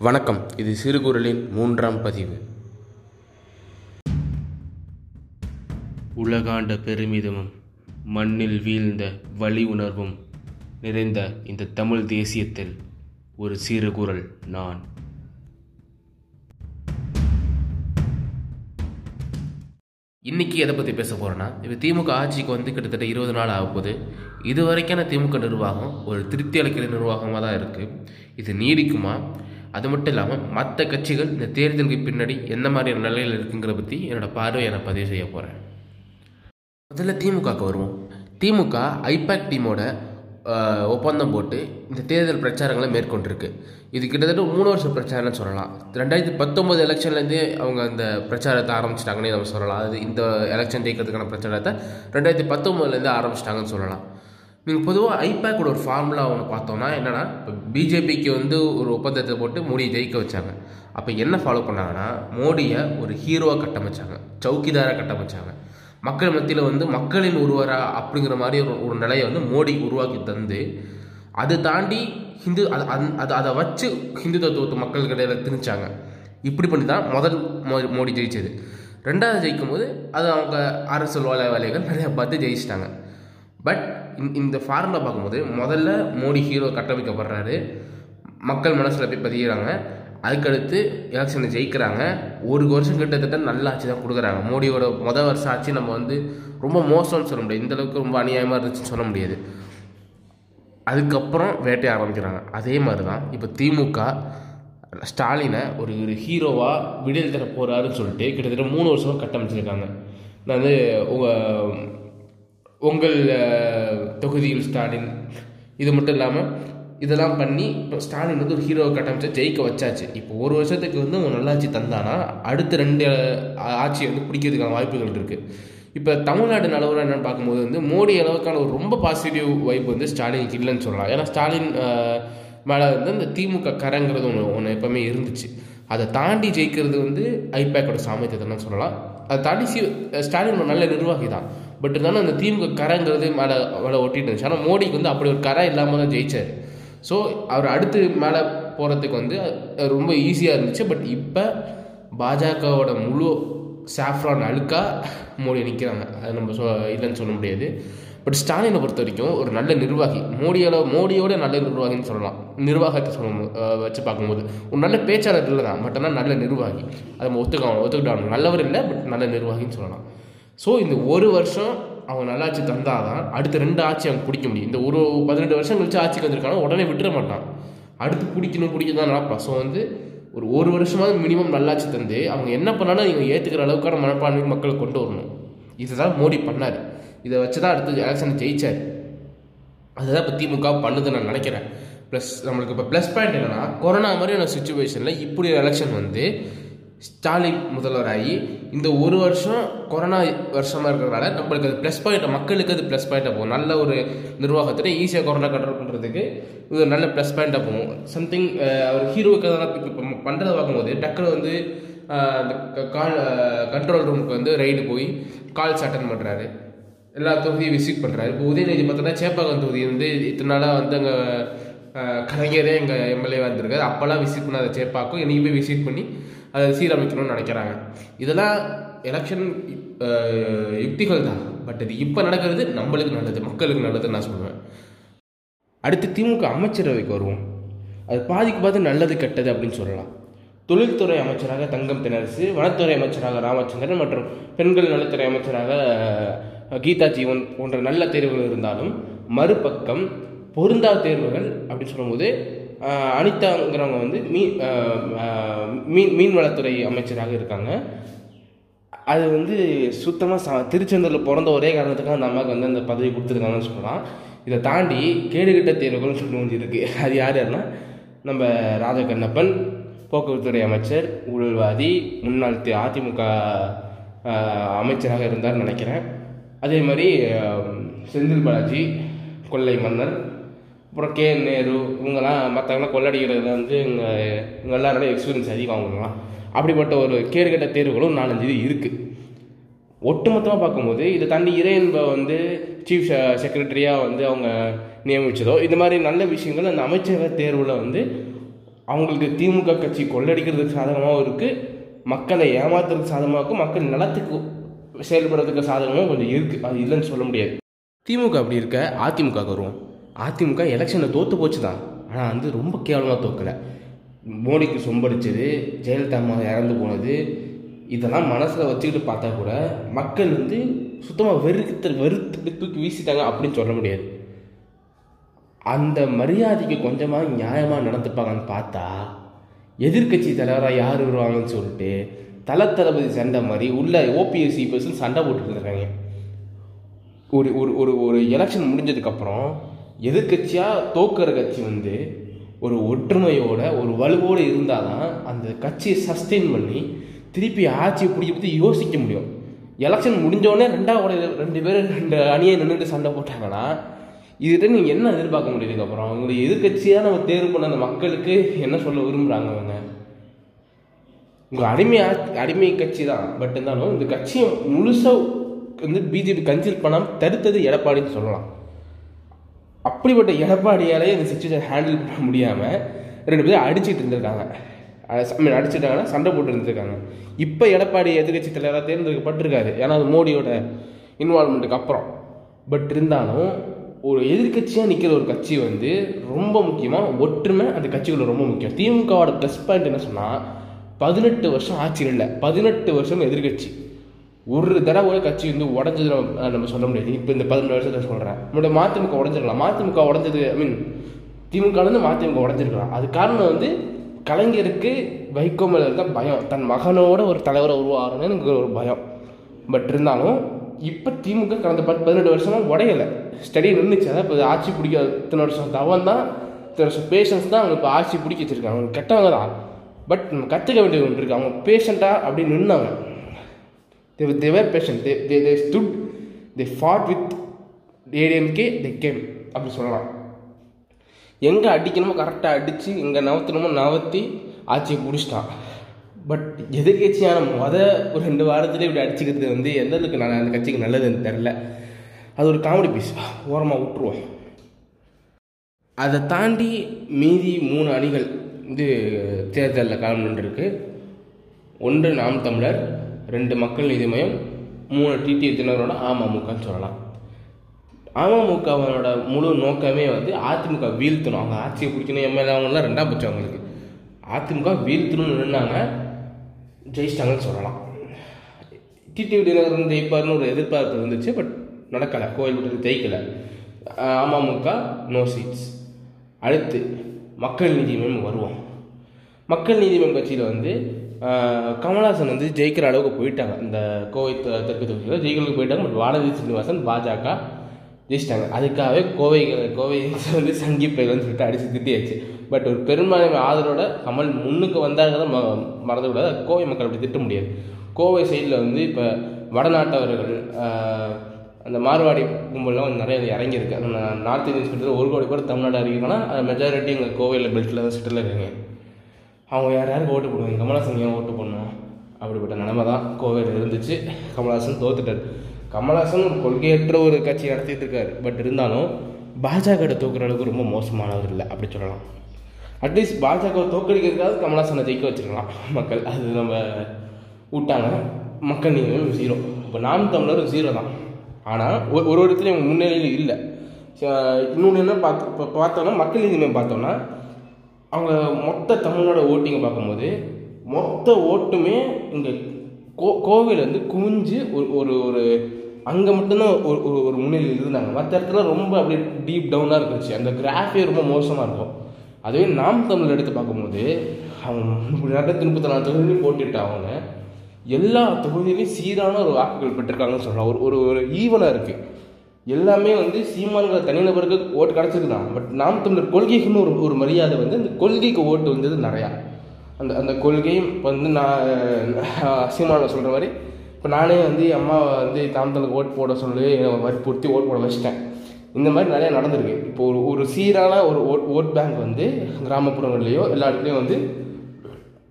வணக்கம். இது சிறுகுறளின் மூன்றாம் பதிவு. உலகாண்ட பெருமிதமும் மண்ணில் வீழ்ந்த வலி உணர்வும் நிறைந்த இந்த தமிழ் தேசியத்தில் ஒரு சிறுகுறள் நான். இன்னைக்கு எதை பற்றி பேச போகிறேன்னா இப்போ திமுக ஆட்சிக்கு வந்து கிட்டத்தட்ட இருபது நாள் ஆக போகுது. இது வரைக்கான திமுக நிர்வாகம் ஒரு திருப்தி அளிக்கிற நிர்வாகமாக தான் இருக்குது இது நீடிக்குமா? அது மட்டும் இல்லாமல் மற்ற கட்சிகள் இந்த தேர்தலுக்கு பின்னாடி எந்த மாதிரியான நிலையில் இருக்குங்கிற பற்றி என்னோடய பார்வையை நான் பதிவு செய்ய போகிறேன் முதல்ல திமுகவுக்கு வருவோம். திமுக ஐபேக் டீமோட ஒப்பந்தம் போட்டு இந்த தேர்தல் பிரச்சாரங்களை மேற்கொண்டிருக்கு. இது கிட்டத்தட்ட மூணு வருஷம் பிரச்சாரம்னு சொல்லலாம். ரெண்டாயிரத்தி பத்தொம்போது எலெக்ஷன்லேருந்தே அவங்க அந்த பிரச்சாரத்தை ஆரம்பிச்சிட்டாங்கன்னே நம்ம சொல்லலாம். அது இந்த எலெக்ஷன் ஜெயிக்கிறதுக்கான பிரச்சாரத்தை ரெண்டாயிரத்தி பத்தொம்போதுலேருந்து ஆரம்பிச்சிட்டாங்கன்னு சொல்லலாம். நீங்கள் பொதுவாக ஐபேக்கோட ஒரு ஃபார்முலா ஒன்று பார்த்தோம்னா என்னென்னா இப்போ பிஜேபிக்கு வந்து ஒரு ஒப்பந்தத்தை போட்டு மோடியை ஜெயிக்க வச்சாங்க. அப்போ என்ன ஃபாலோ பண்ணாங்கன்னா மோடியை ஒரு ஹீரோவாக கட்டமைச்சாங்க. சௌக்கிதாராக கட்டமைச்சாங்க. மக்கள் மத்தியில் வந்து மக்களின் ஒருவரா அப்படிங்கிற மாதிரி ஒரு ஒரு நிலையை வந்து மோடி உருவாக்கி தந்து அதை தாண்டி ஹிந்து அது அந்த- அதை அதை வச்சு ஹிந்து தத்துவத்தை மக்கள் இடையில திணிச்சாங்க. இப்படி பண்ணி தான் முதல் மோ- மோடி ஜெயிச்சது. ரெண்டாவது ஜெயிக்கும் போது அது அவங்க அரசியல் வேலை வேலைகள் நிறையா பார்த்து ஜெயிச்சிட்டாங்க. பட் இந்த ஃபார்மில் பார்க்கும்போது முதல்ல மோடி ஹீரோ கட்டமைக்கப்படுறாரு. மக்கள் மனசில் போய் பதிகிறாங்க அதுக்கடுத்து எலெக்ஷனை ஜெயிக்கிறாங்க. ஒரு வருஷம் கிட்டத்தட்ட நல்ல ஆட்சி தான் கொடுக்குறாங்க. மோடியோட மொதல் வருஷம் ஆட்சி நம்ம வந்து ரொம்ப மோசம்னு சொல்ல முடியாது. இந்த அளவுக்கு ரொம்ப அநியாயமாக இருந்துச்சுன்னு சொல்ல முடியாது. அதுக்கப்புறம் வேட்டைய ஆரம்பிக்கிறாங்க. அதே மாதிரி தான் இப்போ திமுக ஸ்டாலினை ஒரு ஒரு ஹீரோவாக விடுதலை தர போகிறாருன்னு சொல்லிட்டு கிட்டத்தட்ட மூணு வருஷமாக கட்டமைச்சிருக்காங்க. நான் வந்து உங்கள் உங்கள் தொகுதியில் ஸ்டாலின். இது மட்டும் இல்லாமல் இதெல்லாம் பண்ணி இப்போ ஸ்டாலின் வந்து ஒரு ஹீரோவை கட்டமைச்சு ஜெயிக்க வச்சாச்சு. இப்போ ஒரு வருஷத்துக்கு வந்து அவன் நல்லாட்சி தந்தானா? அடுத்த ரெண்டு ஆட்சியை வந்து பிடிக்கிறதுக்கான வாய்ப்புகள் இருக்குது இப்போ தமிழ்நாடு நிலவரம் என்னென்னு பார்க்கும்போது வந்து மோடி அளவுக்கான ஒரு ரொம்ப பாசிட்டிவ் வைப் வந்து ஸ்டாலினுக்கு இல்லைன்னு சொல்லலாம். ஏன்னா ஸ்டாலின் மேலே வந்து இந்த திமுக கரங்கிறது ஒன்று ஒன்று எப்போவுமே இருந்துச்சு. அதை தாண்டி ஜெயிக்கிறது வந்து ஐபேக்கோட சாமர்த்தியத்தை சொல்லலாம். அதை தாண்டி சி ஸ்டாலின் ஒரு நல்ல நிர்வாகி தான். பட் இருந்தாலும் அந்த திமுக கரைங்கிறது மேலே மேலே ஒட்டிட்டு இருந்துச்சு. ஆனால் மோடிக்கு வந்து அப்படி ஒரு கரை இல்லாமல் தான் ஜெயிச்சார். ஸோ அவர் அடுத்து மேலே போகிறதுக்கு வந்து ரொம்ப ஈஸியாக இருந்துச்சு. பட் இப்போ பாஜகவோட முழு சாஃப்ரான் அழுக்கா மோடி நிற்கிறாங்க அது நம்ம சொ இல்லைன்னு சொல்ல முடியாது. பட் ஸ்டாலினை பொறுத்த வரைக்கும் ஒரு நல்ல நிர்வாகி. மோடியோட மோடியோட நல்ல நிர்வாகின்னு சொல்லலாம். நிர்வாகத்தை சொல்லும் வச்சு பார்க்கும்போது. ஒரு நல்ல பேச்சாளர் இல்லை தான் பட் ஆனால் நல்ல நிர்வாகி. அதை நம்ம ஒத்துக்க ஒத்துக்கிட்டாங்க நல்லவர் இல்லை பட் நல்ல நிர்வாகின்னு சொல்லலாம். ஸோ இந்த ஒரு வருஷம் அவங்க நல்லாட்சி தந்தாதான் அடுத்த ரெண்டு ஆட்சி அவன் பிடிக்க முடியும். இந்த ஒரு பதினெட்டு வருஷம் கழிச்சு ஆட்சிக்கு வந்திருக்காங்க உடனே விட்டுற மாட்டான். அடுத்து பிடிக்கணும் பிடிக்க தான் நினைப்பான் ஸோ வந்து ஒரு ஒரு வருஷமாவது மினிமம் நல்லாட்சி தந்து அவங்க என்ன பண்ணாலும் இவங்க ஏற்றுக்கிற அளவுக்கான மனப்பான்மை மக்களை கொண்டு வரணும். இதுதான் மோடி பண்ணார். இதை வச்சு தான் அடுத்து எலெக்ஷன் ஜெயிச்சார். அதுதான் இப்போ திமுக பண்ணுதுன்னு நான் நினைக்கிறேன். ப்ளஸ் நம்மளுக்கு இப்போ ப்ளஸ் பாயிண்ட் என்னென்னா கொரோனா மாதிரியான சுச்சுவேஷனில் இப்படி ஒரு எலெக்ஷன் வந்து ஸ்டாலின் முதல்வராகி இந்த ஒரு வருஷம் கொரோனா வருஷமாக இருக்கிறதுனால நம்மளுக்கு அது ப்ளஸ் பாயிண்ட் மக்களுக்கு அது ப்ளஸ் பாயிண்ட்டாக போகும். நல்ல ஒரு நிர்வாகத்தில் ஈஸியாக கொரோனா கண்ட்ரோல் பண்ணுறதுக்கு இது ஒரு நல்ல ப்ளஸ் பாயிண்ட்டாக போகும். சம்திங் அவர் ஹீரோவுக்கு அதெல்லாம் இப்போ பண்ணுறதை பார்க்கும்போது டக்குனு வந்து அந்த க- கால் கண்ட்ரோல் ரூமுக்கு வந்து ரைடு போய் கால்ஸ் அட்டன் பண்ணுறாரு எல்லா தொகுதியும் விசிட் பண்ணுறாரு இப்போ உதயநிதி பார்த்தோன்னா சேப்பாக்கம் தொகுதி வந்து இத்தனை நாளாக வந்து அங்கே கலைஞரே எங்கள் எம்எல்ஏவாக இருந்திருக்காரு. அப்போல்லாம் விசிட் பண்ணாத சேப்பாக்கம். இன்றைக்கி போய் விசிட் பண்ணி அதை சீரமைக்கணும்னு நினைக்கிறாங்க. இதெல்லாம் எலெக்ஷன் யுக்திகள் தான் பட் இது இப்போ நடக்கிறது நம்மளுக்கு நல்லது மக்களுக்கு நல்லதுன்னு நான் சொல்லுவேன். அடுத்து திமுக அமைச்சரவைக்கு வருவோம். அது பாதிக்கு பாதி நல்லது கெட்டது அப்படின்னு சொல்லலாம். தொழில்துறை அமைச்சராக தங்கம் தெனரசு வனத்துறை அமைச்சராக ராமச்சந்திரன் மற்றும் பெண்கள் நலத்துறை அமைச்சராக கீதா ஜீவன் போன்ற நல்ல தேர்வுகள் இருந்தாலும் மறுபக்கம் பொருந்தா தேர்வுகள் அப்படின்னு சொல்லும்போது அனிதாங்கிறவங்க வந்து மீன் மீன் மீன்வளத்துறை அமைச்சராக இருக்காங்க. அது வந்து சுத்தமாக ச திருச்செந்தூரில் பிறந்த ஒரே காரணத்துக்காக அந்த அம்மாவுக்கு வந்து அந்த பதவி கொடுத்துருக்காங்கன்னு சொல்லலாம். இதை தாண்டி கேடுகட்ட தேர்வுகள்னு சொல்லி ஒன்று இருக்குது அது யார் யாருன்னா நம்ம ராஜகண்ணப்பன் போக்குவரத்துறை அமைச்சர் ஊழல்வாதி முன்னாள் தி- அதிமுக அமைச்சராக இருந்தார்னு நினைக்கிறேன். அதே மாதிரி செந்தில் பாலாஜி கொள்ளை மன்னர் அப்புறம் கே நேரு இவங்கெல்லாம் மற்றவங்களாம் கொள்ளடிக்கிறதுல வந்து இங்கே இவங்க எல்லாரோட எக்ஸ்பீரியன்ஸ் அதிகம் அவங்களாம் அப்படிப்பட்ட ஒரு கேடுகட்ட தேர்வுகளும் நாலஞ்சு இது இருக்குது ஒட்டுமொத்தமாக பார்க்கும்போது இதை தாண்டி இறையன்பை வந்து சீஃப் செக்ரட்டரியாக வந்து அவங்க நியமித்ததோ இந்த மாதிரி நல்ல விஷயங்கள் அந்த அமைச்சரவை தேர்வில் வந்து அவங்களுக்கு திமுக கட்சி கொள்ளடிக்கிறதுக்கு சாதகமாகவும் இருக்குது மக்களை ஏமாத்துறதுக்கு சாதகமாகவும் மக்கள் நலத்துக்கு செயல்படுறதுக்கு சாதகமும் கொஞ்சம் இருக்குது அது இல்லைன்னு சொல்ல முடியாது. திமுக அப்படி இருக்க அதிமுக வருவோம். அதிமுக எலெக்ஷனில் தோற்று போச்சு தான் ஆனால் வந்து ரொம்ப கேவலமாக தோக்கலை. மோடிக்கு சொம்படிச்சது ஜெயலலிதா அம்மா இறந்து போனது இதெல்லாம் மனசில் வச்சுக்கிட்டு பார்த்தா கூட மக்கள் வந்து சுத்தமாக வெறுத்து வெறுத்து தூக்கி வீசிட்டாங்க அப்படின்னு சொல்ல முடியாது. அந்த மரியாதைக்கு கொஞ்சமாக நியாயமாக நடந்துப்பாங்கன்னு பார்த்தா எதிர்க்கட்சி தலைவராக யார் வருவாங்கன்னு சொல்லிட்டு தல தளபதி சண்டை மாதிரி உள்ள ஓபிஎஸ்சி பர்சன் சண்டை போட்டுட்டு இருக்காங்க ஒரு ஒரு ஒரு ஒரு எலெக்ஷன் முடிஞ்சதுக்கப்புறம் எதிர்கட்சியாக தோக்கிற கட்சி வந்து ஒரு ஒற்றுமையோட ஒரு வலுவோடு இருந்தால் தான் அந்த கட்சியை சஸ்டெயின் பண்ணி திருப்பி ஆட்சியை பிடிக்க பற்றி யோசிக்க முடியும். எலெக்ஷன் முடிஞ்சோடனே ரெண்டாவோட ரெண்டு பேரும் ரெண்டு அணியை நின்றுட்டு சண்டை போட்டாங்கன்னா இதுகிட்ட நீங்கள் என்ன எதிர்பார்க்க முடியும் அப்புறம் அவங்களுடைய எதிர்கட்சியாக நம்ம தேர்வு பண்ண அந்த மக்களுக்கு என்ன சொல்ல விரும்புகிறாங்க அவங்க உங்கள் அடிமை அடிமை கட்சி தான். பட் இருந்தாலும் இந்த கட்சியை முழுசாக வந்து பிஜேபி கன்சிடர் பண்ணாமல் தடுத்தது எடப்பாடின்னு சொல்லலாம். அப்படிப்பட்ட எடப்பாடியாலே இந்த சுச்சுவேஷன் ஹேண்டில் பண்ண முடியாமல் ரெண்டு பேரும் அடிச்சிட்டு இருந்திருக்காங்க. ஐ மீன் அடிச்சிட்டாங்கன்னா சண்டை போட்டு இருந்திருக்காங்க. இப்போ எடப்பாடி எதிர்கட்சி தலைவராக தேர்ந்தெடுக்கப்பட்டிருக்காரு. ஏன்னா அது மோடியோட இன்வால்மெண்ட்டுக்கு அப்புறம். பட் இருந்தாலும் ஒரு எதிர்க்கட்சியாக நிற்கிற ஒரு கட்சி வந்து ரொம்ப முக்கியமாக ஒற்றுமை அந்த கட்சிகளோட ரொம்ப முக்கியம். திமுகவோட ப்ளஸ் பாயிண்ட் என்ன சொன்னால் பதினெட்டு வருஷம் ஆட்சி இல்லை பதினெட்டு வருஷம் எதிர்க்கட்சி ஒரு தடவை கட்சி வந்து உடஞ்சது நம்ம நம்ம சொல்ல முடியாது. இப்போ இந்த பதினெட்டு வருஷத்தில் சொல்கிறேன் நம்மளோட மதிமுக உடஞ்சிருக்கலாம் மதிமுக உடஞ்சது ஐ மீன் திமுகலேருந்து மதிமுக உடஞ்சிருக்கலாம். அது காரணம் வந்து கலைஞருக்கு வைகோ மேலே இருக்க பயம். தன் மகனோட ஒரு தலைவரை உருவாகணும்னு எனக்கு ஒரு பயம். பட் இருந்தாலும் இப்போ திமுக கடந்த பத்து பதினெட்டு வருஷமாக உடையலை. ஸ்டடி நின்றுச்சு அதான் இப்போ ஆட்சி பிடிக்க இத்தனை வருஷம் தவன் தான். இத்தனை வருஷம் பேஷன்ஸ் தான் அவங்க இப்போ ஆட்சி பிடிக்க வச்சிருக்காங்க. அவங்க கெட்டவங்க தான். பட் நம்ம கற்றுக்க வேண்டியது ஒன்று இருக்குது அவங்க பேஷண்ட்டாக அப்படி நின்னாங்க they were, they were patient. They, they, they stood they fought with ADMK they அப்படி சொல்லலாம். எங்கே அடிக்கணுமோ கரெக்டாக அடித்து எங்கே நவத்தணுமோ நவத்தி ஆட்சியை பிடிச்சிட்டான் பட் எதிர்கட்சியான மொத ஒரு ரெண்டு வாரத்துலேயே இப்படி அடிச்சுக்கிறது வந்து எந்த அளவுக்கு நான் அந்த கட்சிக்கு நல்லதுன்னு தெரில அது ஒரு காமெடி பீஸ் ஓரமாக விட்டுருவோம். அதை தாண்டி மீதி மூணு அணிகள் வந்து தேர்தலில் கலந்துருக்கு ஒன்று நாம் தமிழர் ரெண்டு மக்கள் நீதி மையம் மூணு டிடிவி தினரோட அமமுகன்னு சொல்லலாம். அமமுகவனோட முழு நோக்கமே வந்து அதிமுக வீழ்த்தணும். அவங்க ஆட்சியை பிடிக்கணும் எம்எல்ஏ அவங்களாம் ரெண்டாம் பட்சம் அவங்களுக்கு. அதிமுக வீழ்த்தணும்னு நின்னாங்க ஜெயிச்சிட்டாங்கன்னு சொல்லலாம். டிடிவி தினகரன் ஜெயிப்பார்னு ஒரு எதிர்பார்ப்பு இருந்துச்சு பட் நடக்கலை. கோயில்பட்டு ஜெயிக்கலை. அமமுக நோ சீட்ஸ் அடுத்து மக்கள் நீதி மையம் வருவோம். மக்கள் நீதி மையம் கட்சியில் வந்து கமல்ஹாசன் வந்து ஜெயிக்கிற அளவுக்கு போயிட்டாங்க. இந்த கோவை தெற்கு தொகுதியில் ஜெயிக்கிறதுக்கு போயிட்டாங்க. பட் வானதி சீனிவாசன் பாஜக ஜெயிச்சிட்டாங்க. அதுக்காகவே கோவை கோவை வந்து சங்கி பயில்னு சொல்லிட்டு அடித்து திட்டியாச்சு. பட் ஒரு பெரும்பான்மை ஆதரவோட கமல் முன்னுக்கு வந்தாங்க ம மறந்துவிடாது கோவை மக்கள் அப்படி திட்ட முடியாது. கோவை சைடில் வந்து இப்போ வடநாட்டவர்கள் அந்த மார்வாடி கும்பல்லாம் கொஞ்சம் நிறைய இறங்கியிருக்கு. அந்த நார்த் இந்தியன்ஸ் கிட்ட ஒரு கோடி பேர் தமிழ்நாடு அறிவிக்கணும்னா மெஜாரிட்டி எங்கள் கோவையில் பெல்ட்டில் தான் செட்டில் இருக்காங்க. அவங்க யார் யாருக்கு ஓட்டு போடுவாங்க? கமல்ஹாசன் ஏன் ஓட்டு போடணும் அப்படிப்பட்ட நிலைமை தான் கோவையில் இருந்துச்சு. கமல்ஹாசன் தோத்துட்டார். கமல்ஹாசன் ஒரு கொள்கையற்ற ஒரு கட்சி நடத்திட்டு இருக்காரு. பட் இருந்தாலும் பாஜக தோக்குற அளவுக்கு ரொம்ப மோசமானவர் இல்லை அப்படி சொல்லலாம். அட்லீஸ்ட் பாஜக தோக்கடிக்கிறதுக்காக கமல்ஹாசனை ஜெயிக்க வச்சிருக்கலாம் மக்கள். அது நம்ம விட்டாங்க. மக்கள் நீங்கள் ஜீரோ இப்போ நாம் தமிழர் ஜீரோ தான். ஆனால் ஒரு ஒரு இடத்துலையும் முன்னிலையில் இல்லை. இன்னொன்று என்ன பார்த்து இப்போ பார்த்தோன்னா மக்கள் நீதி மையம் பார்த்தோம்னா அவங்க மொத்த தமிழ்நாடு ஓட்டிங்க பார்க்கும்போது மொத்த ஓட்டுமே இங்கே கோ கோவையில் வந்து குவிஞ்சு ஒரு ஒரு ஒரு அங்கே மட்டும்தான் ஒரு ஒரு ஒரு முன்னிலையில் இருந்தாங்க. மற்ற இடத்துல ரொம்ப அப்படியே டீப் டவுனாக இருந்துச்சு. அந்த கிராஃபே ரொம்ப மோசமாக இருக்கும். அதுவே நாம் தமிழ் எடுத்து பார்க்கும்போது அவங்க ரெண்டாயிரத்தி முப்பத்தி நாலு தொகுதியிலையும் போட்டுட்டு அவங்க எல்லா தொகுதியிலையும் சீரான ஒரு வாக்குகள் பெற்றிருக்காங்கன்னு சொல்லலாம் ஒரு ஒரு ஒரு ஈவனாக இருக்குது எல்லாமே வந்து சீமான்கிற தனிநபருக்கு ஓட்டு கிடச்சிருக்கு தான் பட் நாம் தமிழர் கொள்கைக்குன்னு ஒரு ஒரு மரியாதை வந்து அந்த கொள்கைக்கு ஓட்டு வந்தது நிறையா. அந்த அந்த கொள்கையும் இப்போ வந்து நான் சீமான சொல்கிற மாதிரி இப்போ நானே வந்து என் அம்மாவை வந்து தாமத்தலுக்கு ஓட்டு போட சொல்லி வற்புறுத்தி ஓட்டு போட வச்சிட்டேன். இந்த மாதிரி நிறையா நடந்திருக்கு. இப்போ ஒரு ஒரு சீரான ஒரு ஓட் ஓட் பேங்க் வந்து கிராமப்புறங்கள்லேயோ எல்லா இடத்துலையும் வந்து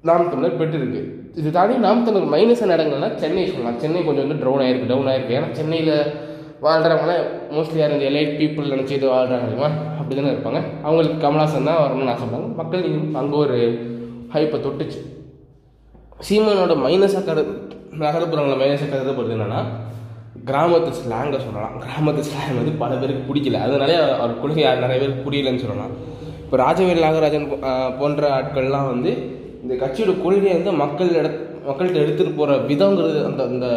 நாம் தமிழர் பெற்றிருக்கு. இது தாண்டி நாம் தமிழர் மைனஸான இடங்கள்னா சென்னை சொல்லலாம். சென்னை கொஞ்சம் வந்து டவுன் ஆயிருக்கு டவுன் ஆயிருக்கு. ஏன்னா சென்னையில் வாழ்கிறவங்களாம் மோஸ்ட்லி யார் இந்த எலைட் பீப்புள் நினச்சிட்டு வாழ்கிறாங்க தெரியுமா? அப்படி தானே இருப்பாங்க. அவங்களுக்கு கமலாசன் தான் வரணும்னு ஆசைப்பாங்க மக்கள் அங்கே ஒரு ஹைப்பை தொட்டுச்சு. சீமானோட மைனஸாக கரு நகர்ப்புறங்களை மைனஸாக கருதப்படுது என்னென்னா கிராமத்து ஸ்லாங்கை சொல்லலாம். கிராமத்து ஸ்லாங் வந்து பல பேருக்கு பிடிக்கல. அதனாலே அவர் கொள்கை யார் நிறைய பேருக்கு புரியலன்னு சொல்லலாம். இப்போ ராஜவேல் நாகராஜன் போன்ற ஆட்கள்லாம் வந்து இந்த கட்சியோட கொள்கையை வந்து மக்கள் இட மக்கள்கிட்ட எடுத்துகிட்டு போகிற விதங்கிறது அந்த அந்த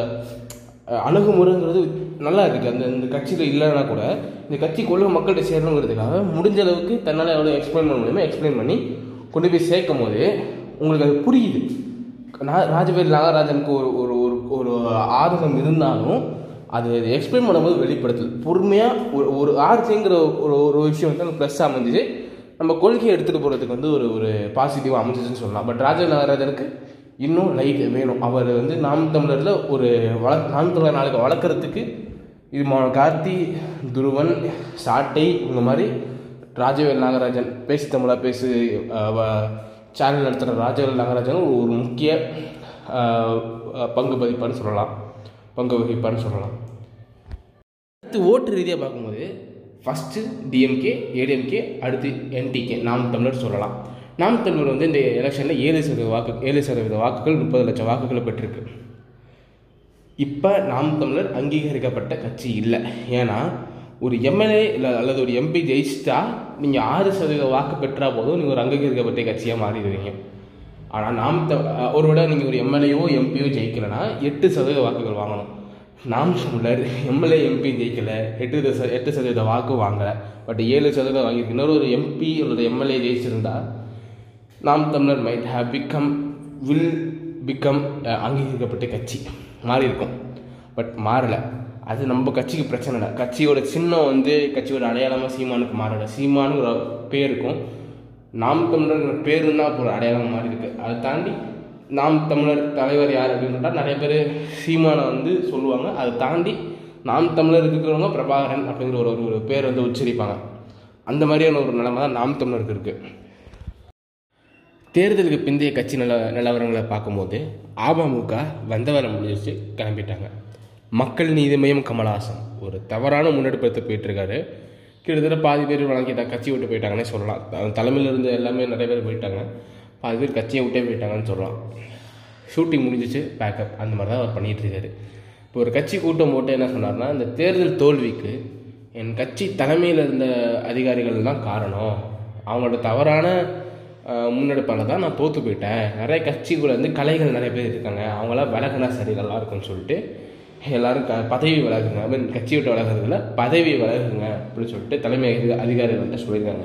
அணுகுமுறைங்கிறது நல்லா இருக்குது அந்த இந்த கட்சியில் இல்லைன்னா கூட இந்த கட்சி கொள்கை மக்கள்கிட்ட சேரணுங்கிறதுக்காக முடிஞ்ச அளவுக்கு தன்னால் எவ்வளோ எக்ஸ்பிளைன் பண்ண முடியுமோ எக்ஸ்பிளைன் பண்ணி கொண்டு போய் சேர்க்கும் போது உங்களுக்கு அது புரியுது. நா- ராஜவேல் நாகராஜனுக்கு ஒரு ஒரு ஒரு ஒரு ஆதகம் இருந்தாலும் அது எக்ஸ்பிளைன் பண்ணும்போது வெளிப்படுத்துது பொறுமையாக ஒரு ஒரு ஆர்ச்சிங்கிற ஒரு ஒரு விஷயம் வந்து அந்த ப்ளஸ் அமைஞ்சிச்சு. நம்ம கொள்கையை எடுத்துகிட்டு போகிறதுக்கு வந்து ஒரு ஒரு பாசிட்டிவாக அமைஞ்சிச்சுன்னு சொல்லலாம். பட் ராஜ நாகராஜனுக்கு இன்னும் லைக் வேணும். அவர் வந்து நாம் தமிழரில் ஒரு வள நாம் தமிழர் நாளைக்கு வளர்க்குறதுக்கு இது மா கார்த்தி துருவன் சாட்டை இந்த மாதிரி ராஜவேல் நாகராஜன் பேசி தமிழா பேசு சேனல் நடத்துகிற ராஜவேல் நாகராஜன் ஒரு முக்கிய பங்கு பதிப்பான்னு சொல்லலாம். பங்கு வகிப்பான்னு சொல்லலாம். அடுத்து ஓட்டு ரீதியாக பார்க்கும்போது ஃபஸ்ட்டு டிஎம்கே ஏடிஎம்கே அடுத்து என்டிகே நாம் தமிழர் சொல்லலாம். நாம் தமிழர் வந்து இந்த எலெக்ஷனில் ஏழு சதவீத வாக்கு ஏழு சதவீத வாக்குகள் முப்பது லட்சம் வாக்குகளை பெற்றிருக்கு. இப்போ நாம் தமிழர் அங்கீகரிக்கப்பட்ட கட்சி இல்லை. ஏன்னா ஒரு எம்எல்ஏ இல்லை அல்லது ஒரு எம்பி ஜெயிச்சிட்டா நீங்கள் ஆறு சதவீத வாக்கு பெற்றா போதும் நீங்கள் ஒரு அங்கீகரிக்கப்பட்ட கட்சியாக மாறிடுவீங்க. ஆனால் நாம் த ஒரு விட நீங்கள் ஒரு எம்எல்ஏவோ எம்பியோ ஜெயிக்கலைன்னா எட்டு சதவீத வாக்குகள் வாங்கணும். நாம் தமிழர் எம்எல்ஏ எம்பி ஜெயிக்கலை எட்டு எட்டு சதவீத வாக்கு வாங்கலை பட் ஏழு சதவீதம் வாங்கியிருக்கு. இன்னொரு ஒரு எம்பி அல்லது MLA ஜெயிச்சிருந்தா Naam Tamilar might have become will become அங்கீகரிக்கப்பட்ட கட்சி. மாறி இருக்கும் பட் மாறலை. அது நம்ம கட்சிக்கு பிரச்சனை இல்லை. கட்சியோட சின்னம் வந்து கட்சியோட அடையாளமாக சீமானுக்கு மாறலை. சீமானுங்கிற பேர் இருக்கும் நாம் தமிழர் பேர் தான் இப்போ ஒரு அடையாளம் மாறி இருக்கு அதை தாண்டி நாம் தமிழர் தலைவர் யார் அப்படின்னு சொன்னா நிறைய பேர் சீமானை வந்து சொல்லுவாங்க. அதை தாண்டி நாம் தமிழர் இருக்கிறவங்க பிரபாகரன் அப்படிங்கிற ஒரு ஒரு பேர் வந்து உச்சரிப்பாங்க. அந்த மாதிரியான ஒரு நிலைமை தான் நாம் தமிழருக்கு இருக்குது தேர்தலுக்கு பிந்தைய கட்சி நல்ல நிலவரங்களை பார்க்கும்போது அமமுக வந்தவரை முடிஞ்சிருச்சு கிளம்பிட்டாங்க. மக்கள் நீதி மையம் கமலஹாசன். ஒரு தவறான முன்னெடுப்பத்தை போயிட்டுருக்காரு. கிட்டத்தட்ட பாதி பேர் வழங்கிட்டாங்க கட்சி விட்டு போயிட்டாங்கன்னே சொல்லலாம். தலைமையில் இருந்து எல்லாமே நிறைய பேர் போயிட்டாங்க. பாதி பேர் கட்சியை விட்டே போயிட்டாங்கன்னு சொல்லலாம். ஷூட்டிங் முடிஞ்சிச்சு பேக்கப் அந்த மாதிரி தான் அவர் பண்ணிகிட்டு இருக்காரு இப்போ ஒரு கட்சி கூட்டம் போட்டு என்ன சொன்னார்னா இந்த தேர்தல் தோல்விக்கு என் கட்சி தலைமையில் இருந்த அதிகாரிகள் தான் காரணம். அவங்களோட தவறான முன்னெடுப்பால் தான் நான் தோற்று போயிட்டேன் நிறைய கட்சிகள் வந்து கலைகள் நிறைய பேர் இருக்காங்க. அவங்களாம் விலகினா சரி நல்லா இருக்கும்னு சொல்லிட்டு எல்லோரும் க பதவி விலகுங்க. ஐ மீன் கட்சி விட்டு விலகிறதுல பதவி விலகுங்க அப்படின்னு சொல்லிட்டு தலைமை அதிக- அதிகாரிகள்கிட்ட சொல்லியிருக்காங்க.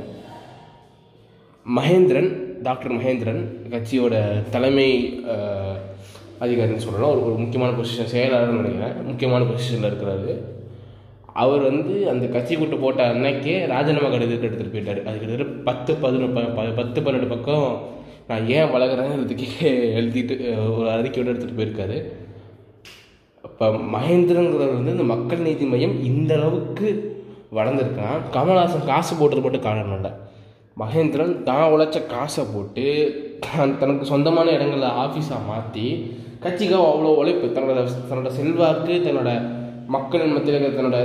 மகேந்திரன் டாக்டர் மகேந்திரன் கட்சியோட தலைமை அதிகாரின்னு சொல்லலாம். ஒரு ஒரு முக்கியமான பொசிஷன் செயலாளர்னு நினைக்கிறேன். முக்கியமான பொசிஷனில் இருக்கிறாரு. அவர் வந்து அந்த கட்சி கூட்டு போட்ட அன்னைக்கே ராஜினாமா கடிதத்தை எடுத்துகிட்டு போயிட்டார். அது கிட்டத்தட்ட பத்து பதினொன்று ப பத்து பன்னெண்டு பக்கம் நான் ஏன் வளர்கிறேங்கிறதுக்கே எழுதிட்டு ஒரு அறிக்கையோடு எடுத்துகிட்டு போயிருக்காரு. இப்போ மகேந்திரங்கிறவர் வந்து இந்த மக்கள் நீதி மையம் இந்த அளவுக்கு வளர்ந்துருக்கான் கமல்ஹாசன் காசு போட்டது மட்டும் காரணம் இல்லை. மகேந்திரன் தான் உழைச்ச காசை போட்டு தான் தனக்கு சொந்தமான இடங்களில் ஆஃபீஸாக மாற்றி கட்சிக்காக அவ்வளோ உழைப்பு தன்னோட தன்னோட செல்வாக்கு தன்னோட மக்களின் மத்தியில் தன்னோட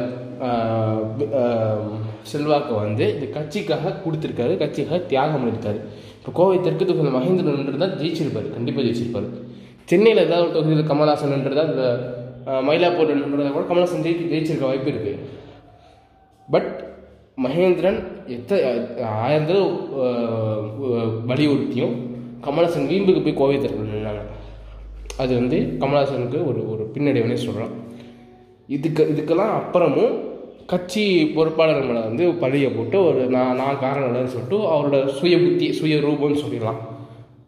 செல்வாக்கை வந்து இந்த கட்சிக்காக கொடுத்துருக்காரு கட்சிக்காக தியாகம் பண்ணியிருக்காரு இப்போ கோவை தெற்கு தொகுதியில் மகேந்திரன் நின்றுதான் ஜெயிச்சிருப்பார் கண்டிப்பாக ஜெயிச்சிருப்பார். சென்னையில் ஏதாவது ஒரு தொகுதியில் கமல்ஹாசன் தான் இந்த மயிலாப்பூர் நின்றதை கூட கமல்ஹாசன் ஜெயிச்சு ஜெயிச்சிருக்க வாய்ப்பு இருக்குது பட் மகேந்திரன் எத்த ஆயிரம் தடவை வலியுறுத்தியும் கமல்ஹாசன் வீம்புக்கு போய் கோவை தெற்கு நின்றாங்க அது வந்து கமல்ஹாசனுக்கு ஒரு ஒரு பின்னடைவுனே சொல்லலாம். இதுக்கு இதுக்கெல்லாம் அப்புறமும் கட்சி பொறுப்பாளர் மேலே வந்து பழியை போட்டு ஒரு நான் நான் காரணம் இல்லைன்னு சொல்லிட்டு அவரோட சுய புத்தி சுய ரூபம்னு சொல்லிடலாம்.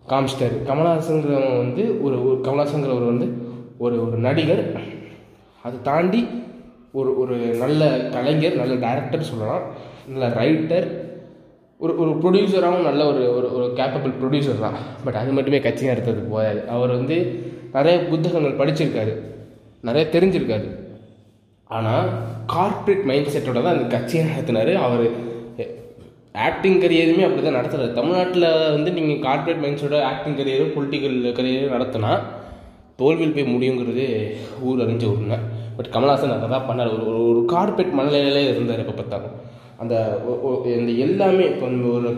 காமிச்சிட்டாரு. கமல்ஹாசங்கிறவன் வந்து ஒரு ஒரு கமல்ஹாசங்கிறவர் வந்து ஒரு ஒரு நடிகர். அதை தாண்டி ஒரு ஒரு நல்ல கலைஞர் நல்ல டைரக்டர் சொல்லலாம். நல்ல ரைட்டர் ஒரு ஒரு ப்ரொடியூசராகவும் நல்ல ஒரு ஒரு ஒரு கேப்பபிள் ப்ரொடியூசர் தான். பட் அது மட்டுமே கட்சி நடத்துறதுக்கு போகாது அவர் வந்து நிறைய புத்தகங்கள் படிச்சிருக்காரு. நிறைய தெரிஞ்சிருக்காரு. ஆனால் கார்ப்பரேட் மைண்ட் செட்டோட தான் அந்த கட்சியை நடத்தினார். அவர் ஆக்டிங் கரியருமே அப்படி தான் நடத்துறாரு. தமிழ்நாட்டில் வந்து நீங்கள் கார்ப்பரேட் மைண்ட் செட்டோட ஆக்டிங் கரியரும் பொலிட்டிக்கல் கரியரும் நடத்தினா தோல்வியில் போய் முடியுங்கிறது ஊர் அறிஞ்ச உண்மை. பட் கமல்ஹாசன் அதை தான் பண்ணார். ஒரு ஒரு- ஒரு கார்ப்பரேட் மனநிலையிலே இருந்தார் இப்போ பார்த்தாலும். அந்த இந்த எல்லாமே இப்போ நம்ம ஒரு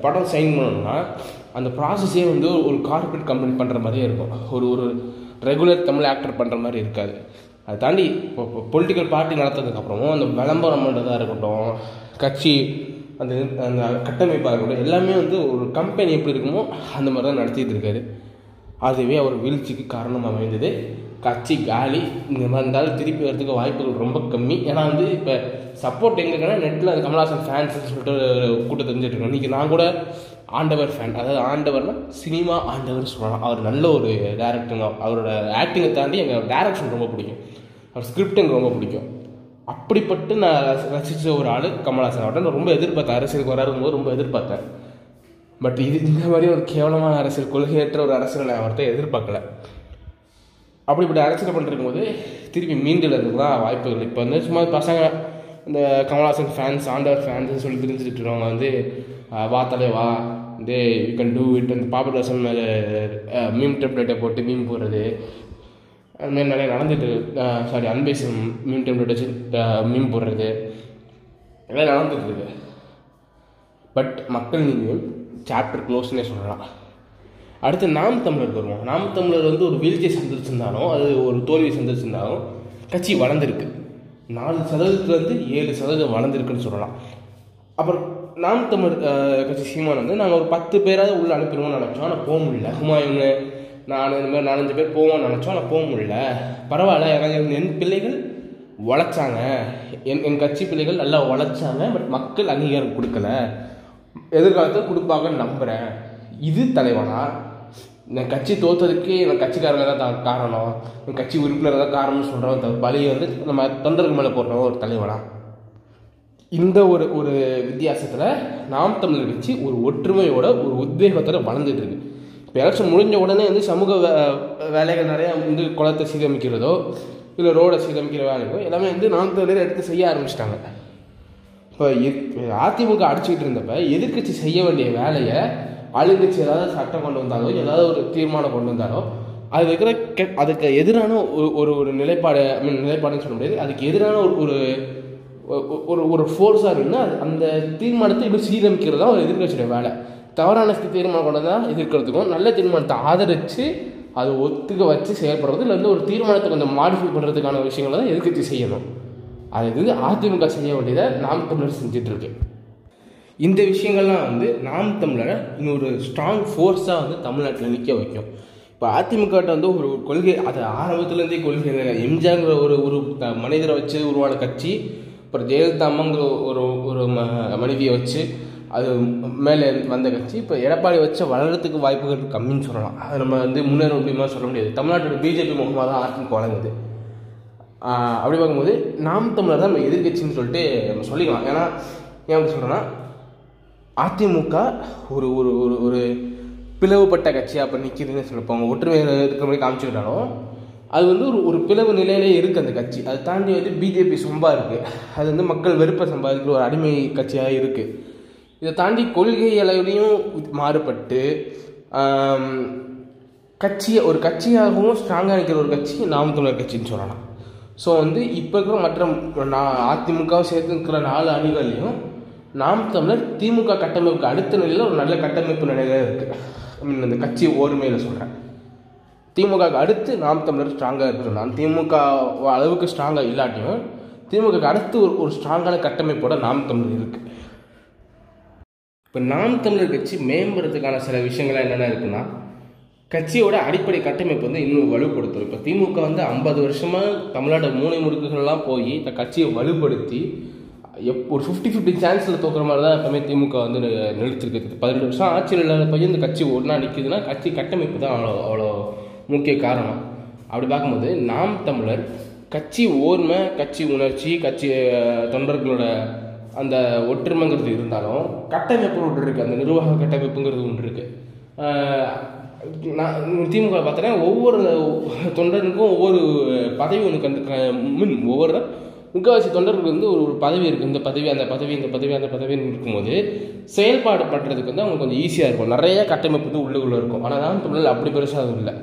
படம் சைன் பண்ணணும்னா அந்த ப்ராசஸே வந்து ஒரு கார்பரேட் கம்பெனி பண்ணுற மாதிரியே இருக்கும். ஒரு ஒரு ரெகுலர் தமிழ் ஆக்டர் பண்ணுற மாதிரி இருக்காது. அதை தாண்டி இப்போ பொலிட்டிக்கல் பார்ட்டி நடத்ததுக்கப்புறமும் அந்த விளம்பரம் பண்ணுறதா இருக்கட்டும் கட்சி அந்த அந்த கட்டமைப்பாக இருக்கட்டும் எல்லாமே வந்து ஒரு கம்பெனி எப்படி இருக்குமோ அந்த மாதிரி தான் நடத்திட்டு இருக்காரு. அதுவே அவர் வீழ்ச்சிக்கு காரணம் அமைந்தது. கட்சி காலி இந்த மாதிரி இருந்தாலும் திருப்பி வரதுக்கு வாய்ப்புகள் ரொம்ப கம்மி. ஏன்னா வந்து இப்போ சப்போர்ட் எங்கே இருக்குன்னா நெட்டில் அது கமல்ஹாசன் ஃபேன்ஸ்னு சொல்லிட்டு ஒரு கூட்டம் தெரிஞ்சுட்டு இருக்கோம். இன்றைக்கி நான் கூட ஆண்டவர் ஃபேன் அதாவது ஆண்டவர்னா சினிமா ஆண்டவர் சொல்லலாம். அவர் நல்ல ஒரு டேரக்டருங்க அவரோட ஆக்டிங்கை தாண்டி எங்கள் டேரக்ஷன் ரொம்ப பிடிக்கும். அவர் ஸ்கிரிப்ட் எனக்கு ரொம்ப பிடிக்கும். அப்படிப்பட்டு நான் ரசித்த ஒரு ஆள் கமல்ஹாசன் அவர்கிட்ட நான் ரொம்ப எதிர்பார்த்தேன். அரசியலுக்கு வராருக்கும் போது ரொம்ப எதிர்பார்த்தேன். பட் இது இந்த மாதிரி ஒரு கேவலமான அரசியல் கொள்கையற்ற ஒரு அரசியல் நான் அவர்கிட்ட எதிர்பார்க்கல. அப்படிப்பட்ட அரசியல் பண்ணிருக்கும் போது திருப்பி மீண்டில் தான் வாய்ப்புகள். இப்போ வந்து சும்மா பசங்க இந்த கமல்ஹாசன் ஃபேன்ஸ் ஆண்டவர் ஃபேன்ஸ் சொல்லி தெரிஞ்சுட்டு இருக்கவங்க வந்து வா தலைவா வா யூ கேன் டூ இட் அந்த பாப்புலர் ரசம் மேலே மீம் டெம்ப்ளேட்டை போட்டு மீம் போடுறது. அதுமாரி நிறைய நடந்துட்டு சாரி அன்பேசம் மீம் டெம்ப்ளேட் வச்சு மீம் போடுறது. எல்லாம் நடந்துட்டுருக்கு பட் மக்கள் நீதியும் சாப்டர் க்ளோஸ்னே சொல்லலாம். அடுத்து நாம் தமிழருக்கு வருவோம். நாம் தமிழர் வந்து ஒரு வீழ்ச்சியை சந்திச்சிருந்தாலும் அது ஒரு தோல்வியை சந்திச்சிருந்தாலும் கட்சி வளர்ந்துருக்கு. நாலு சதவீதத்துலேருந்து ஏழு சதவீதம் வளர்ந்துருக்குன்னு சொல்லலாம். அப்புறம் நாம் தமிழ் கட்சி சீமான் வந்து நாங்கள் ஒரு பத்து பேராவது உள்ளே அனுப்பிடுவோம்னு நினச்சோம். ஆனால் போக முடியல. ஹுமாயூன் நான் இந்த மாதிரி நாலஞ்சு பேர் போவோம்னு நினச்சோம். ஆனால் போக முடியல. பரவாயில்ல. ஏன்னா என் பிள்ளைகள் உழைச்சாங்க என் என் கட்சி பிள்ளைகள் நல்லா உழைச்சாங்க பட் மக்கள் அங்கீகாரம் கொடுக்கல. எதிர்காலத்தில் கொடுப்பாங்கன்னு நம்புகிறேன் இது தலைவனா? என் கட்சி தோத்ததுக்கே என் கட்சிக்காரங்க தான் காரணம். என் கட்சி உறுப்பினர் தான் காரணம்னு சொல்கிறவன் பலியை வந்து நம்ம தொண்டருக்கு மேலே போடுறவன் ஒரு தலைவனா? இந்த ஒரு ஒரு வித்தியாசத்தில் நாம் தமிழர் கட்சி ஒரு ஒற்றுமையோட ஒரு உத்வேகத்தோட வளர்ந்துட்டு இருக்கு. இப்போ எலெக்ஷன் முடிஞ்ச உடனே வந்து சமூக வே- வேலைகள் நிறையா வந்து குளத்தை சீரமைக்கிறதோ இல்லை ரோடை சீரமைக்கிற வேலைகளோ எல்லாமே வந்து நாம் தமிழர் எடுத்து செய்ய ஆரம்பிச்சிட்டாங்க. இப்போ அதிமுக அடிச்சுக்கிட்டு இருந்தப்ப எதிர்க்கட்சி செய்ய வேண்டிய வேலையை ஆளுங்கட்சி ஏதாவது சட்டம் கொண்டு வந்தாலோ ஏதாவது ஒரு தீர்மானம் கொண்டு வந்தாலோ அது இருக்கிற கெ அதுக்கு எதிரான ஒரு ஒரு ஒரு நிலைப்பாடு ஐ மீன் நிலைப்பாடுன்னு சொல்ல முடியாது. அதுக்கு எதிரான ஒரு ஒரு ஒரு ஒரு ஃபோர்ஸாக இருக்குன்னா அந்த தீர்மானத்தை இப்படி சீரமைக்கிறது தான் ஒரு எதிர்க்கட்சியோட வேலை. தவறான தீர்மானம் கொண்டு தான் எதிர்க்கிறதுக்கும் நல்ல தீர்மானத்தை ஆதரித்து அதை ஒத்துக்க வச்சு செயல்படுறது இல்லை வந்து ஒரு தீர்மானத்தை கொஞ்சம் மாடிஃபை பண்ணுறதுக்கான விஷயங்களை தான் எதிர்க்கட்சி செய்யணும். அது இது அதிமுக செய்ய வேண்டியதை நாம் தமிழர் செஞ்சிட்ருக்கு. இந்த விஷயங்கள்லாம் வந்து நாம் தமிழரை இன்னொரு ஸ்ட்ராங் ஃபோர்ஸாக வந்து தமிழ்நாட்டில் நிற்க வைக்கும். இப்போ அதிமுகட்ட வந்து ஒரு கொள்கை அது ஆரம்பத்துலேருந்தே கொள்கை எம்ஜாங்கிற ஒரு ஒரு மனிதரை வச்சு உருவான கட்சி அப்புறம் ஜெயலலிதா அம்மாங்கிற ஒரு ஒரு ம மனைவியை வச்சு அது மேலே வந்த கட்சி இப்போ எடப்பாடி வச்ச வளர்கிறதுக்கு வாய்ப்புகள் கம்மின்னு சொல்லலாம். அது நம்ம வந்து முன்னேற முடியுமா சொல்ல முடியாது. தமிழ்நாட்டோட பிஜேபி முகமாக தான் அதிமுக வழங்குது அப்படி பார்க்கும்போது நாம் தமிழர் தான் நம்ம எதிர்க்கட்சின்னு சொல்லிட்டு நம்ம சொல்லிக்கலாம். ஏன்னா ஏன் அப்படி சொல்கிறேன்னா அதிமுக ஒரு ஒரு ஒரு ஒரு பிளவுபட்ட கட்சியாக அப்போ நிற்கிதுன்னு சொல்லப்போங்க ஒற்றுமை இருக்கிற மாதிரி காமிச்சுக்கிட்டாலும் அது வந்து ஒரு ஒரு பிளவு நிலையிலே இருக்குது அந்த கட்சி. அதை தாண்டி வந்து பிஜேபி சொம்பா இருக்குது அது வந்து மக்கள் வெறுப்பை சம்பாதிக்கிற ஒரு அடிமை கட்சியாக இருக்குது இதை தாண்டி கொள்கை அளவிலையும் மாறுபட்டு கட்சியை ஒரு கட்சியாகவும் ஸ்ட்ராங்காக நிற்கிற ஒரு கட்சி நாம் தமிழர் கட்சின்னு சொல்லலாம். ஸோ வந்து இப்போ இருக்கிற மற்ற நான் அதிமுகவை சேர்த்து இருக்கிற நாலு அணிகள்லையும் நாம் தமிழர் திமுக கட்டமைப்புக்கு அடுத்த நிலையில் ஒரு நல்ல கட்டமைப்பு நிலையில இருக்குது ஐ மீன் அந்த கட்சி ஓர்மையில் சொல்கிறேன் திமுகவுக்கு அடுத்து நாம் தமிழர் ஸ்ட்ராங்காக இருக்குன்னு நான் திமுக அளவுக்கு ஸ்ட்ராங்காக இல்லாட்டியும் திமுகவுக்கு அடுத்து ஒரு ஒரு ஸ்ட்ராங்கான கட்டமைப்போட நாம் தமிழர் இருக்குது இப்போ நாம் தமிழர் கட்சி மேம்படுறதுக்கான சில விஷயங்கள்லாம் என்னென்ன இருக்குன்னா கட்சியோட அடிப்படை கட்டமைப்பு வந்து இன்னும் வலுப்படுத்தும் இப்போ திமுக வந்து ஐம்பது வருஷமாக தமிழ்நாடு மூளை முடுக்குகள்லாம் போய் இந்த கட்சியை வலுப்படுத்தி எப் ஒரு ஃபிஃப்டி ஃபிஃப்டி சான்ஸில் தோக்குற மாதிரி தான் எப்பவுமே திமுக வந்து நிறுத்திருக்கு பதினெட்டு வருஷம் ஆட்சியில் இல்லாத பையன் இந்த கட்சி ஒன்றா நிற்கிதுன்னா கட்சி கட்டமைப்பு தான் அவ்வளோ அவ்வளோ முக்கிய காரணம். அப்படி பார்க்கும்போது நாம் தமிழர் கட்சி ஓர்மை கட்சி உணர்ச்சி கட்சி தொண்டர்களோட அந்த ஒற்றுமைங்கிறது இருந்தாலும் கட்டமைப்பு ஒன்று இருக்குது அந்த நிர்வாக கட்டமைப்புங்கிறது ஒன்று இருக்குது நான் திமுக பார்த்தோன்னா ஒவ்வொரு தொண்டருக்கும் ஒவ்வொரு பதவி ஒன்று கண்டு க- மீன் ஒவ்வொரு முக்கால்வாசி தொண்டர்களுக்கு வந்து ஒரு ஒரு பதவி இருக்குது இந்த பதவி அந்த பதவி இந்த பதவி அந்த பதவின்னு இருக்கும்போது செயல்பாடு பண்ணுறதுக்கு வந்து அவங்களுக்கு கொஞ்சம் ஈஸியாக இருக்கும். நிறைய கட்டமைப்பு வந்து உள்ளுக்குள்ளே இருக்கும். ஆனால் தான் தமிழில் அப்படி பெருசாக இல்லை.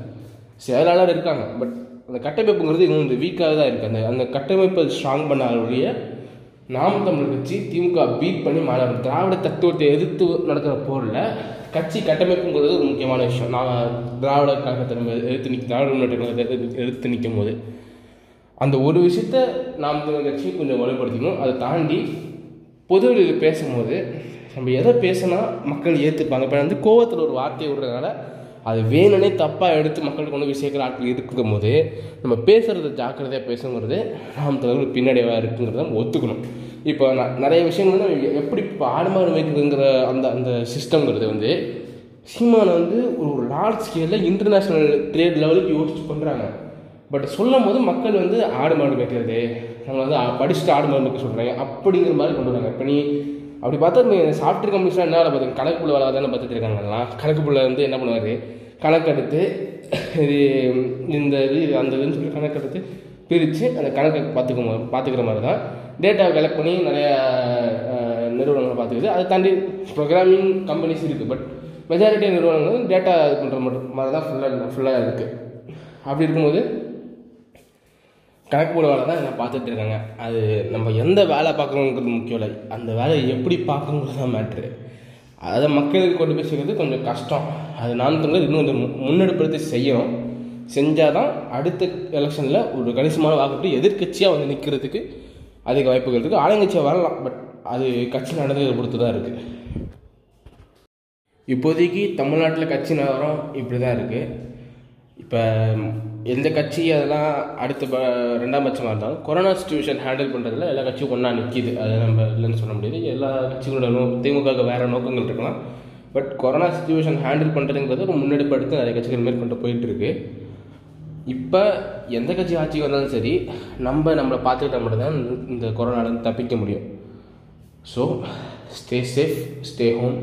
செயலாளர் இருக்காங்க. பட் அந்த கட்டமைப்புங்கிறது இன்னும் இந்த வீக்காக தான் இருக்குது அந்த அந்த கட்டமைப்பை ஸ்ட்ராங் பண்ண ஒழிய நாம் தமிழர் கட்சி திமுக பீட் பண்ணி மேலே திராவிட தத்துவத்தை எதிர்த்து நடக்கிற போரில் கட்சி கட்டமைப்புங்கிறது ஒரு முக்கியமான விஷயம். நான் திராவிட கழகத்தை எதிர்த்து நிற்க திராவிட முன்னேற்ற எதிர்த்து நிற்கும் போது. அந்த ஒரு விஷயத்த நாம் தமிழர் கட்சி கொஞ்சம் வலுப்படுத்திக்கணும். அதை தாண்டி பொதுவில் பேசும்போது நம்ம எதை பேசினா மக்கள் ஏற்றுப்பாங்க இப்போ வந்து கோவத்தில் ஒரு வார்த்தையை விடுறதுனால அது வேணும்னே தப்பாக எடுத்து மக்களுக்கு கொண்டு போய் சேர்க்குற ஆட்கள் இருக்கும் போது நம்ம பேசுகிறது ஜாக்கிரதையாக பேசுங்கிறது நாம் தலைவர் பின்னடைவாக இருக்குங்கிறத நம்ம ஒத்துக்கணும். இப்போ நான் நிறைய விஷயங்கள் வந்து எப்படி இப்போ ஆடு மாடு அந்த அந்த சிஸ்டம்ங்கிறது வந்து சீமானை வந்து ஒரு ஒரு லார்ஜ் ஸ்கேலில் இன்டர்நேஷ்னல் ட்ரேட் லெவலுக்கு யோசிச்சு பண்ணுறாங்க பட் சொல்லும் போது மக்கள் வந்து ஆடு மாடு மேய்க்கிறது நம்ம வந்து படிச்சுட்டு ஆடு மாடு மேய்க்க சொல்கிறாங்க அப்படிங்கிற மாதிரி கொண்டு வராங்க. இப்போ நீ அப்படி பார்த்தா இந்த சாஃப்ட்வேர் கம்பெனிஸ்லாம் என்ன வேலை பார்த்து கணக்கு புள்ள வேலை தானே பார்த்துட்டு இருக்காங்கலாம் கணக்கு புள்ள வந்து என்ன பண்ணுவார்? கணக்கெடுத்து இது இந்த இது அந்த இதுன்னு சொல்லி கணக்கெடுத்து பிரித்து அந்த கணக்கை பார்த்துக்க மா- பார்த்துக்கிற மாதிரி தான் டேட்டாவை கலெக்ட் பண்ணி நிறையா நிறுவனங்களை பார்த்துக்குது. அதை தாண்டி ப்ரோக்ராமிங் கம்பெனிஸ் இருக்குது பட் மெஜாரிட்டி நிறுவனங்கள் டேட்டா இது பண்ணுற மட்டும் மாதிரி தான் ஃபுல்லாக ஃபுல்லாக இருக்குது அப்படி இருக்கும்போது கணக்கு போட வேலை தான் பார்த்துட்டு இருக்காங்க. அது நம்ம எந்த வேலை பார்க்குறோங்கிறது முக்கியம் இல்லை. அந்த வேலையை எப்படி பார்க்கணுங்கிறது தான் மேட்ரு அதை மக்களுக்கு கொண்டு போய் சேர்க்கறது கொஞ்சம் கஷ்டம். அது நான் தமிழர் இன்னும் கொஞ்சம் மு- முன்னெடுப்படுத்தி செய்யணும். செஞ்சால் தான் அடுத்த எலெக்ஷனில் ஒரு கணிசமான வாக்குப்பட்டு எதிர்க்கட்சியாக வந்து நிற்கிறதுக்கு அதிக வாய்ப்புகள் இருக்குது ஆளுங்கட்சியாக வரலாம். பட் அது கட்சி நடந்ததை பொறுத்து தான் இருக்குது இப்போதைக்கு தமிழ்நாட்டில் கட்சி நகரம் இப்படி தான் இருக்குது இப்போ எந்த கட்சி அதெல்லாம் அடுத்த ப ரெண்டாம் பட்சமாக இருந்தாலும் கொரோனா சுச்சுவேஷன் ஹேண்டில் பண்ணுறதுல எல்லா கட்சியும் ஒன்றா நிற்கிது அது நம்ம இல்லைன்னு சொல்ல முடியாது. எல்லா கட்சிகளோட நோ திமுக வேறு நோக்கங்கள் இருக்கலாம். பட் கொரோனா சுச்சுவேஷன் ஹேண்டில் பண்ணுறதுங்கிறது ஒரு முன்னெடுப்பு எடுத்து நிறைய கட்சிகள் மேற்கொண்டு போயிட்டுருக்கு. இப்போ எந்த கட்சி ஆட்சிக்கு வந்தாலும் சரி நம்ம நம்மளை பார்த்துக்கிட்டா மட்டும்தான் இந்த கொரோனாலேருந்து தப்பிக்க முடியும். So stay safe stay home